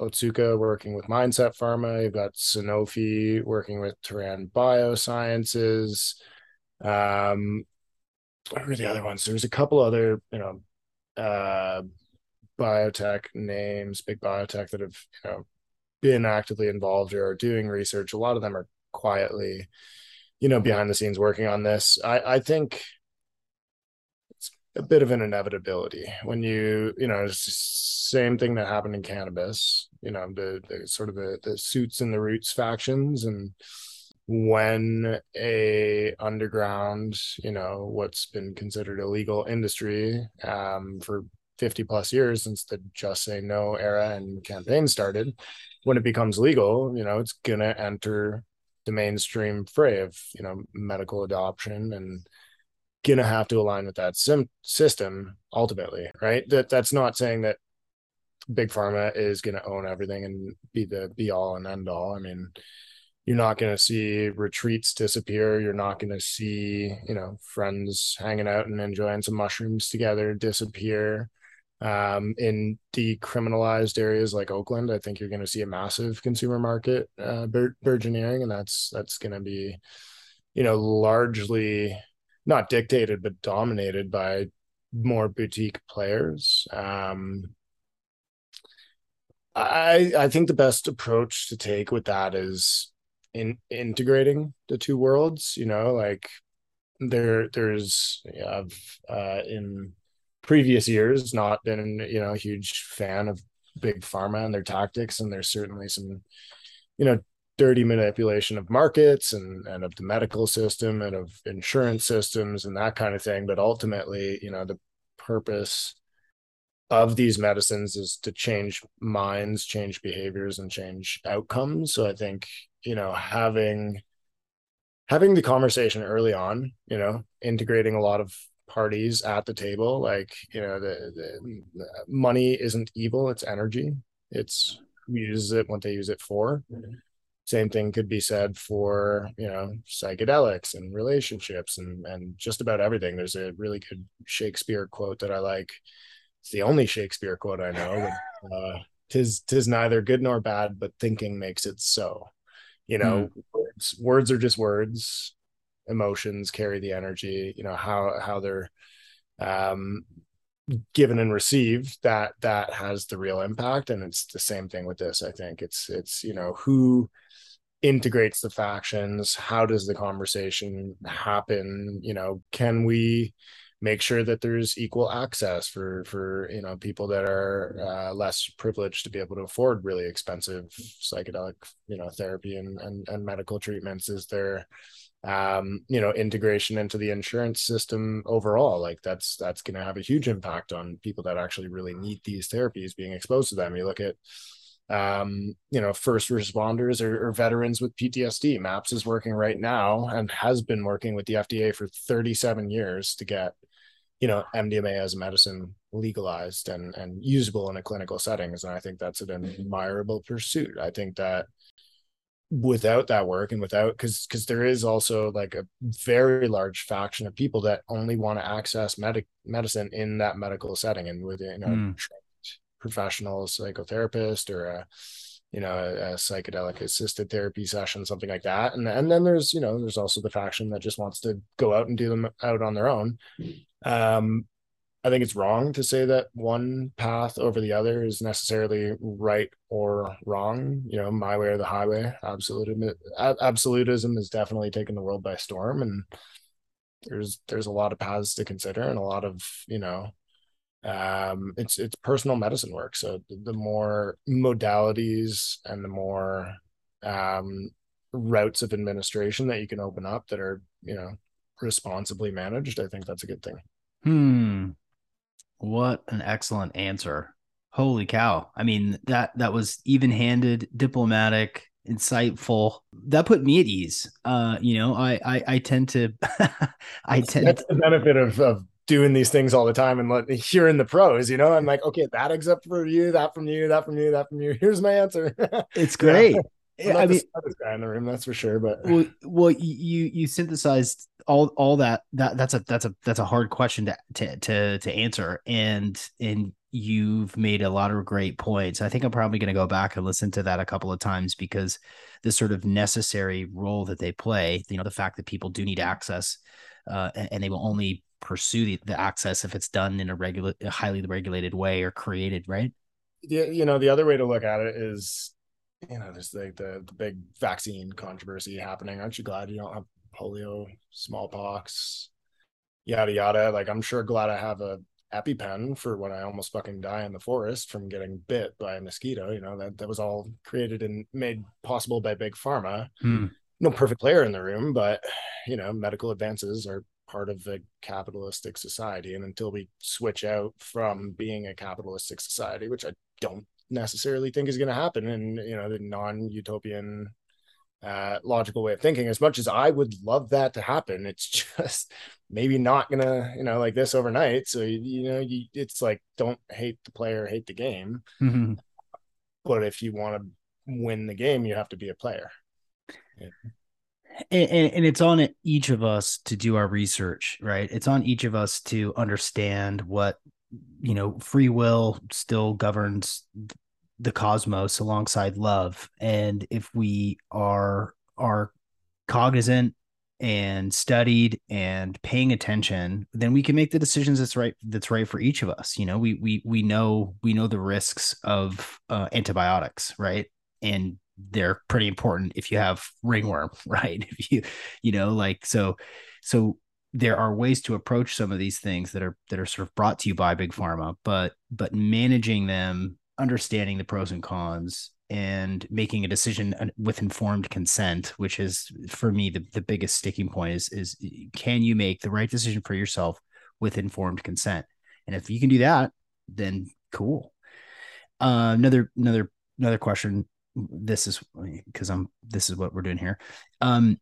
Speaker 2: Otsuka working with Mindset Pharma, you've got Sanofi working with Terran Biosciences. Um, what are the other ones? There's a couple other, you know, uh, biotech names, big biotech that have, you know, been actively involved or are doing research. A lot of them are quietly, you know, behind the scenes working on this. I, I think it's a bit of an inevitability when you, you know, it's the same thing that happened in cannabis, you know, the, the sort of the, the suits and the roots factions and, when a underground you know what's been considered illegal industry um, for 50 plus years since the just say no era and campaign started when it becomes legal you know it's gonna enter the mainstream fray of you know medical adoption and gonna have to align with that sim- system ultimately right that that's not saying that big pharma is going to own everything and be the be all and end all i mean you're not going to see retreats disappear. You're not going to see, you know, friends hanging out and enjoying some mushrooms together disappear. Um, in decriminalized areas like Oakland, I think you're going to see a massive consumer market uh, bur- burgeoning, and that's that's going to be, you know, largely not dictated but dominated by more boutique players. Um, I I think the best approach to take with that is in integrating the two worlds you know like there there's yeah, I've uh in previous years not been you know a huge fan of big pharma and their tactics and there's certainly some you know dirty manipulation of markets and and of the medical system and of insurance systems and that kind of thing but ultimately you know the purpose of these medicines is to change minds, change behaviors, and change outcomes. So I think you know having having the conversation early on, you know, integrating a lot of parties at the table, like you know, the, the, the money isn't evil; it's energy. It's who uses it what they use it for. Mm-hmm. Same thing could be said for you know psychedelics and relationships and and just about everything. There's a really good Shakespeare quote that I like it's the only Shakespeare quote I know. But, uh, tis tis neither good nor bad, but thinking makes it so. You know, mm. words, words are just words. Emotions carry the energy. You know how how they're um, given and received. That that has the real impact, and it's the same thing with this. I think it's it's you know who integrates the factions. How does the conversation happen? You know, can we make sure that there's equal access for for you know people that are uh, less privileged to be able to afford really expensive psychedelic you know therapy and and, and medical treatments is there um you know integration into the insurance system overall. Like that's that's going to have a huge impact on people that actually really need these therapies being exposed to them. You look at um, you know, first responders or, or, veterans with PTSD. MAPS is working right now and has been working with the FDA for 37 years to get you know MDMA as a medicine legalized and and usable in a clinical settings and I think that's an admirable pursuit. I think that without that work and without because because there is also like a very large faction of people that only want to access medic medicine in that medical setting and within you know mm. professional psychotherapist or a you know a, a, psychedelic assisted therapy session something like that and and then there's you know there's also the faction that just wants to go out and do them out on their own um i think it's wrong to say that one path over the other is necessarily right or wrong. You know my way or the highway. Absolutism absolutism has definitely taken the world by storm and there's there's a lot of paths to consider and a lot of you know um, it's it's personal medicine work. So the more modalities and the more um, routes of administration that you can open up that are you know responsibly managed i think that's a good thing.
Speaker 1: Hmm what an excellent answer. Holy cow. I mean that that was even-handed diplomatic insightful. That put me at ease. Uh you know i i, I tend to i tend
Speaker 2: that's the benefit of, of doing these things all the time and let, hearing the pros you know? I'm like okay that except for you that from you that from you that from you. Here's my answer.
Speaker 1: It's great
Speaker 2: yeah. i mean other guy in the room that's for sure but
Speaker 1: well, well you you synthesized all all that that that's a that's a that's a hard question to to to, to answer and and you've made a lot of great points. I think I'm probably going to go back and listen to that a couple of times because the sort of necessary role that they play, you know, the fact that people do need access uh, and, and, they will only pursue the, the, access if it's done in a regular, highly regulated way or created, right?
Speaker 2: Yeah, you know, the other way to look at it is, you know, there's like the, the big vaccine controversy happening. Aren't you glad you don't have polio, smallpox, yada yada? Like, I'm sure glad I have a EpiPen for when I almost fucking die in the forest from getting bit by a mosquito. You know, that, that was all created and made possible by big pharma.
Speaker 1: Hmm.
Speaker 2: No perfect player in the room, but you know, medical advances are part of the capitalistic society. And until we switch out from being a capitalistic society, which I don't necessarily think is going to happen in, you know, the non-utopian uh, logical way of thinking. As much as I would love that to happen, it's just maybe not gonna, you know, like this overnight. So you, you know, you, it's like don't hate the player, hate the game.
Speaker 1: Mm-hmm.
Speaker 2: But if you want to win the game, you have to be a player.
Speaker 1: Yeah. And, and, and, it's on each of us to do our research, right? It's on each of us to understand what you know free will still governs the cosmos alongside love. And if we are are cognizant and studied and paying attention then we can make the decisions that's right that's right for each of us. You know we we we know we know the risks of uh, antibiotics right? And they're pretty important if you have ringworm right? If you you know like so so there are ways to approach some of these things that are that are sort of brought to you by big pharma but but managing them understanding the pros and cons and making a decision with informed consent which is for me the, the biggest sticking point is is can you make the right decision for yourself with informed consent? And if you can do that then cool. Uh, another another another question this is because i'm this is what we're doing here. Um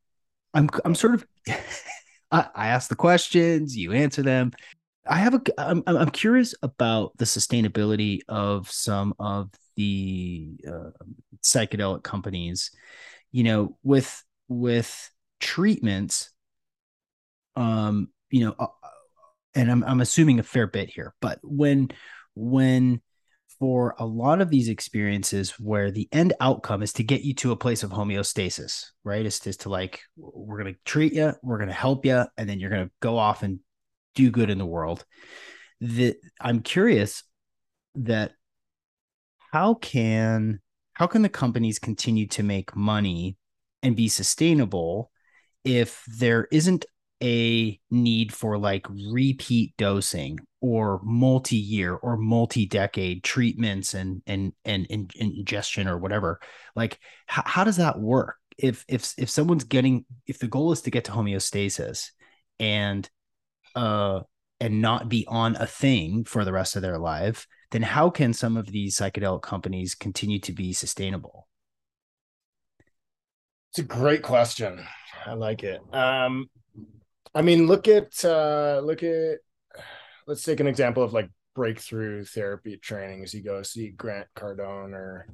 Speaker 1: i'm i'm sort of I, ask the questions you answer them I have a. I'm I'm curious about the sustainability of some of the uh, psychedelic companies. You know, with with treatments. Um, you know, uh, and I'm I'm assuming a fair bit here, but when when for a lot of these experiences where the end outcome is to get you to a place of homeostasis, right? It's just to like, we're going to treat you, we're going to help you, and then you're going to go off and do good in the world. That I'm curious that how can how can the companies continue to make money and be sustainable if there isn't a need for like repeat dosing or multi-year or multi-decade treatments and and and, and ingestion or whatever like how, how does that work if if if someone's getting if the goal is to get to homeostasis and uh, and not be on a thing for the rest of their life, then how can some of these psychedelic companies continue to be sustainable?
Speaker 2: It's a great question. I like it. Um, I mean, look at uh, look at let's take an example of like breakthrough therapy trainings. You go see Grant Cardone or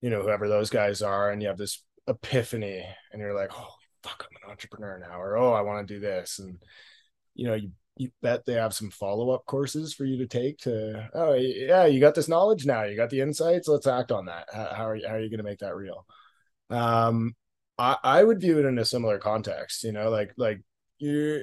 Speaker 2: you know whoever those guys are, and you have this epiphany, and you're like, "Oh fuck, I'm an entrepreneur now," or "Oh, I want to do this," and you know you you bet they have some follow-up courses for you to take to oh yeah you got this knowledge now you got the insights let's act on that how, how are you, how are you going to make that real um i i would view it in a similar context you know like like you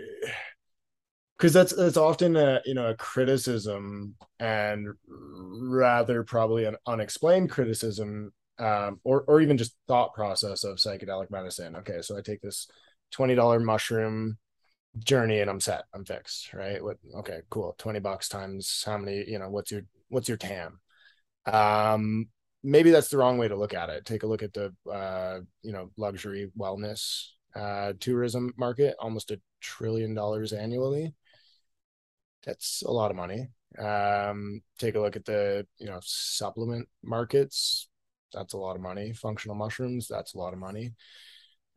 Speaker 2: because that's that's often a you know a criticism and rather probably an unexplained criticism um or or even just thought process of psychedelic medicine okay so i take this $20 mushroom journey and I'm set. I'm fixed, right? What okay, cool. 20 bucks times how many, you know, what's your what's your TAM? Um maybe that's the wrong way to look at it. Take a look at the uh, you know luxury wellness uh, tourism market, almost a trillion dollars annually. That's a lot of money. Um, take a look at the you know supplement markets. That's a lot of money. Functional mushrooms. That's a lot of money.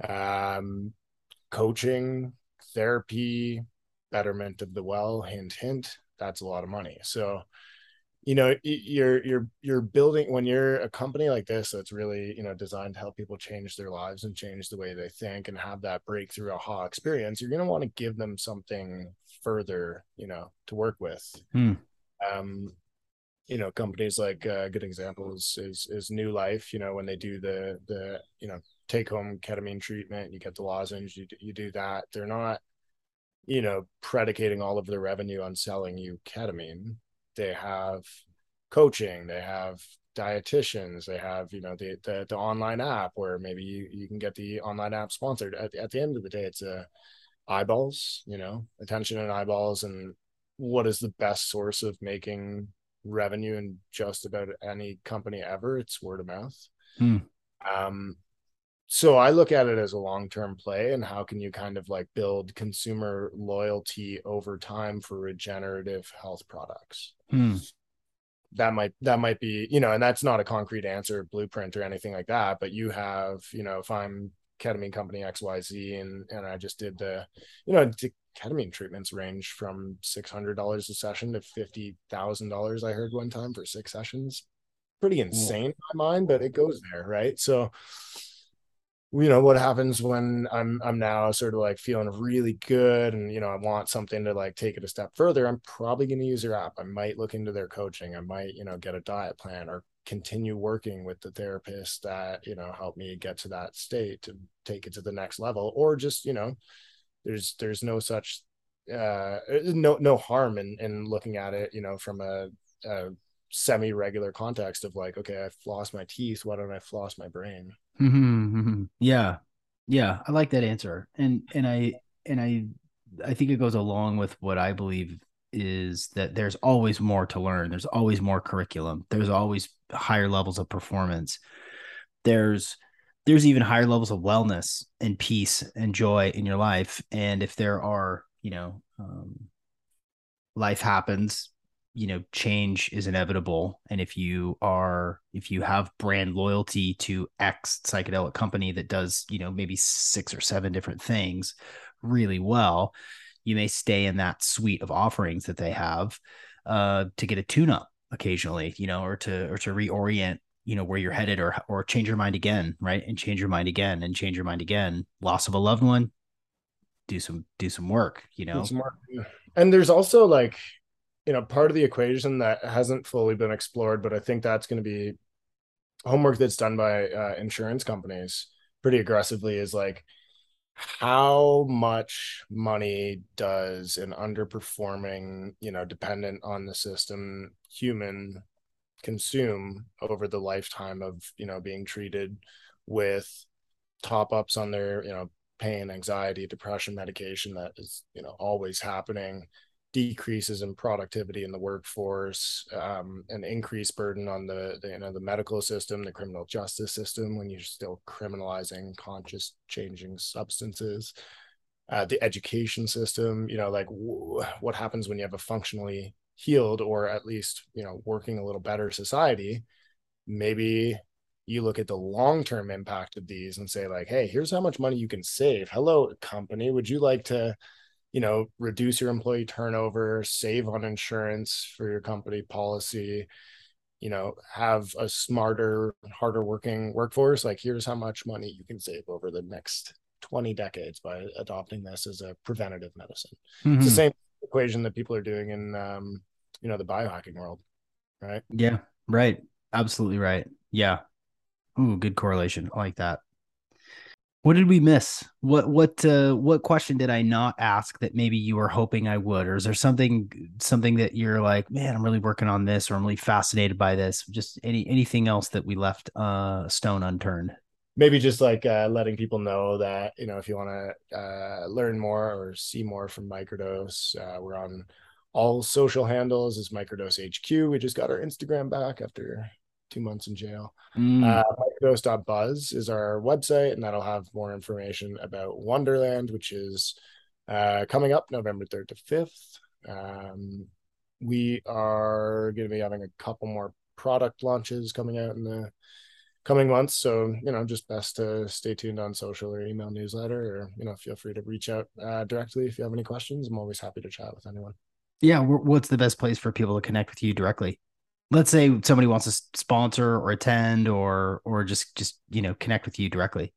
Speaker 2: Um, coaching, therapy, betterment of the well. Hint, hint. That's a lot of money. So you know you're you're you're building when you're a company like this that's really you know designed to help people change their lives and change the way they think and have that breakthrough aha experience you're going to want to give them something further you know to work with hmm. um you know companies like uh, a good example is, is Nue Life you know when they do the the you know take home ketamine treatment you get the lozenge you, you do that they're not you know predicating all of their revenue on selling you ketamine they have coaching they have dietitians they have you know the, the, the online app where maybe you, you can get the online app sponsored. At, at the end of the day it's a eyeballs you know attention and eyeballs. And what is the best source of making revenue in just about any company ever? It's word of mouth. Hmm. um so I look at it as a long term play and how can you kind of like build consumer loyalty over time for regenerative health products. Hmm. That might that might be you know, and that's not a concrete answer, blueprint or anything like that. But you have you know, if I'm ketamine company X Y Z and and I just did the you know ketamine treatments range from six hundred dollars a session to fifty thousand dollars. I heard one time for six sessions. Pretty insane in my mind, but it goes there, right? So you know what happens when i'm i'm now sort of like feeling really good and you know i want something to like take it a step further i'm probably going to use their app. I might look into their coaching. I might you know get a diet plan or continue working with the therapist that you know helped me get to that state to take it to the next level or just you know there's there's no such uh no no harm in in looking at it you know from a, a semi regular context of like okay i floss my teeth. Why don't i floss my brain
Speaker 1: Mm-hmm, mm-hmm. Yeah, yeah, I like that answer, and and I and I I think it goes along with what I believe is that there's always more to learn. There's always more curriculum. There's always higher levels of performance. There's there's even higher levels of wellness and peace and joy in your life. And if there are, you know, um, life happens, you know change is inevitable. And if you are if you have brand loyalty to x psychedelic company that does you know maybe six or seven different things really well you may stay in that suite of offerings that they have uh, to get a tune up occasionally you know or to or to reorient you know where you're headed or or change your mind again right? And change your mind again and change your mind again. Loss of a loved one do some do some work you know? work.
Speaker 2: and there's also like you know part of the equation that hasn't fully been explored but i think that's going to be homework that's done by uh, insurance companies pretty aggressively is like how much money does an underperforming you know dependent on the system human consume over the lifetime of you know being treated with top ups on their you know pain anxiety depression medication that is you know always happening decreases in productivity in the workforce, um, an increased burden on the, the, you know the medical system, the criminal justice system when you're still criminalizing conscious changing substances, uh, the education system. You know, like w- what happens when you have a functionally healed or at least you know working a little better society? Maybe you look at the long-term impact of these and say like hey here's how much money you can save hello company would you like to you know reduce your employee turnover save on insurance for your company policy you know have a smarter harder working workforce like here's how much money you can save over the next 20 decades by adopting this as a preventative medicine. Mm-hmm. it's the mm-hmm. same equation that people are doing in um, you know the biohacking world right?
Speaker 1: Yeah right. Absolutely right. Yeah. Ooh, good correlation. I like that what did we miss? What what uh, what question did I not ask that maybe you were hoping I would, or is there something something that you're like, man, I'm really working on this, or I'm really fascinated by this? Just any anything else that we left uh, stone unturned?
Speaker 2: Maybe just like uh, letting people know that you know if you want to uh, learn more or see more from Microdose, uh, we're on all social handles as Microdose HQ. We just got our Instagram back after two months in jail.
Speaker 1: Mm.
Speaker 2: Uh, microdose.buzz is our website, and that'll have more information about Wonderland, which is uh, coming up November 3rd to 5th. Um, we are going to be having a couple more product launches coming out in the coming months. So, you know, just best to stay tuned on social or email newsletter, or, you know, feel free to reach out uh, directly if you have any questions. I'm always happy to chat with anyone.
Speaker 1: Yeah. What's the best place for people to connect with you directly? Let's say somebody wants to sponsor or attend or, or just, just, you know, connect with you directly.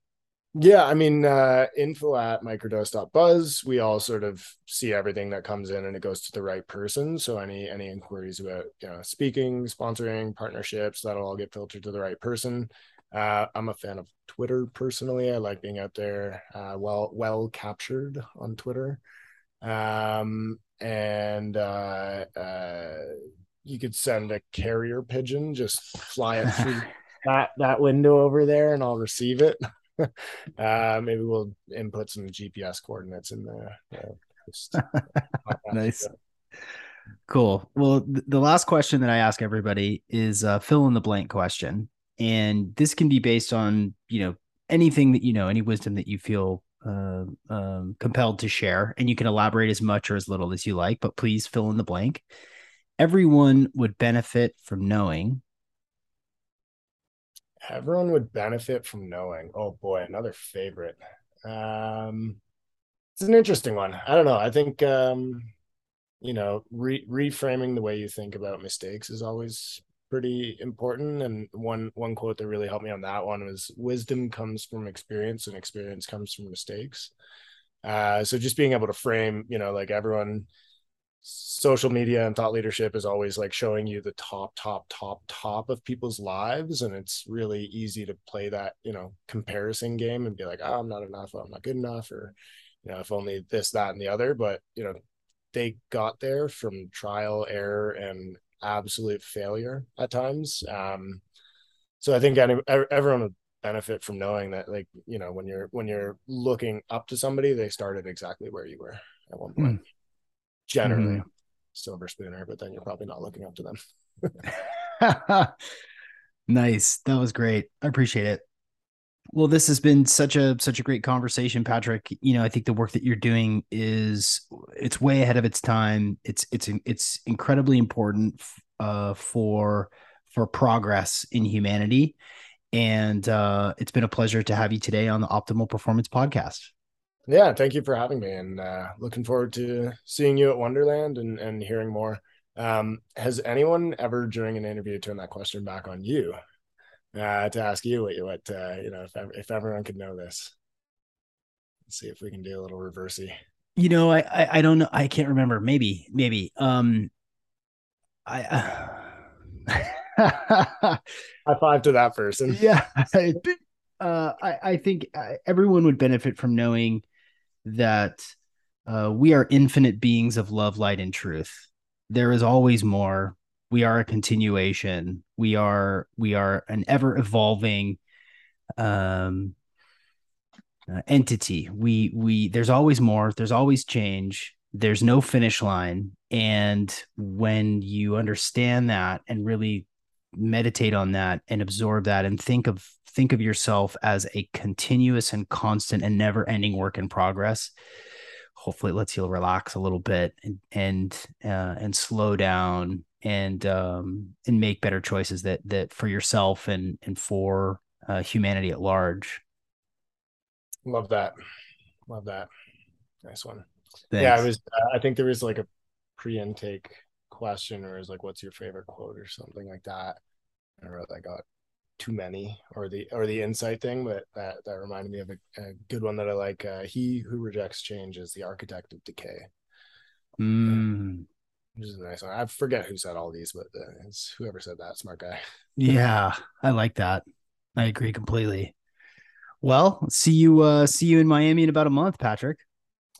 Speaker 2: Yeah, I mean, uh, info at microdose.buzz. We all sort of see everything that comes in and it goes to the right person. So any any inquiries about you know speaking, sponsoring, partnerships, that'll all get filtered to the right person. Uh, I'm a fan of Twitter personally. I like being out there, uh, well well captured on Twitter. Um, and uh, uh, you could send a carrier pigeon, just fly it through that that window over there, and I'll receive it. uh, maybe we'll input some GPS coordinates in there. Uh,
Speaker 1: nice. Cool. Well, th- the last question that I ask everybody is uh, fill in the blank question, and this can be based on you know anything that you know, any wisdom that you feel uh, um, compelled to share, and you can elaborate as much or as little as you like. But please fill in the blank. Everyone would benefit from knowing
Speaker 2: everyone would benefit from knowing. Oh boy, another favorite. Um, it's an interesting one. I don't know. I think um, you know, re- reframing the way you think about mistakes is always pretty important. And one one quote that really helped me on that one was wisdom comes from experience and experience comes from mistakes. Uh, so just being able to frame, you know, like everyone social media and thought leadership is always like showing you the top top top top of people's lives and it's really easy to play that you know comparison game and be like oh i'm not enough i'm not good enough or you know if only this that and the other but you know they got there from trial error and absolute failure at times um so i think any, everyone would benefit from knowing that like you know when you're when you're looking up to somebody they started exactly where you were at one point. Mm generally mm-hmm. silver spooner, but then you're probably not looking up to
Speaker 1: them. nice. That was great. I appreciate it. Well, this has been such a such a great conversation, Patrick. You know, I think the work that you're doing is it's way ahead of its time. It's it's it's incredibly important uh, for for progress in humanity, and uh, it's been a pleasure to have you today on the Optimal Performance Podcast.
Speaker 2: Yeah, thank you for having me, and uh, looking forward to seeing you at Wonderland and and hearing more. Um, has anyone ever during an interview turned that question back on you uh, to ask you what you what uh, you know if if everyone could know this? Let's see if we can do a little reversey.
Speaker 1: You know, I I, I don't know. I can't remember. Maybe maybe. Um, I. Uh...
Speaker 2: High five to that person.
Speaker 1: Yeah. uh, I, I think uh, everyone would benefit from knowing that uh, we are infinite beings of love, light, and truth. There is always more. We are a continuation. We are we are an ever evolving um, uh, entity. We we there's always more. There's always change. There's no finish line. And when you understand that and really meditate on that and absorb that and think of think of yourself as a continuous and constant and never ending work in progress. Hopefully it lets you relax a little bit and and uh, and slow down and um and make better choices that that for yourself and and for uh, humanity at large.
Speaker 2: Love that. Love that. Nice one. Thanks. yeah i was uh, i think there was like a pre-intake question or is like what's your favorite quote or something like that? I wrote i got too many or the or the insight thing but that that reminded me of a, a good one that i like uh, he who rejects change is the architect of decay.
Speaker 1: Mm.
Speaker 2: which is a nice one. I forget who said all these but uh, it's whoever said that smart guy.
Speaker 1: Yeah i like that. I agree completely. Well see you uh see you in miami in about a month patrick.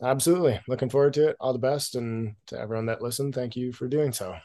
Speaker 2: Absolutely. Looking forward to it. All the best and to everyone that listened thank you for doing so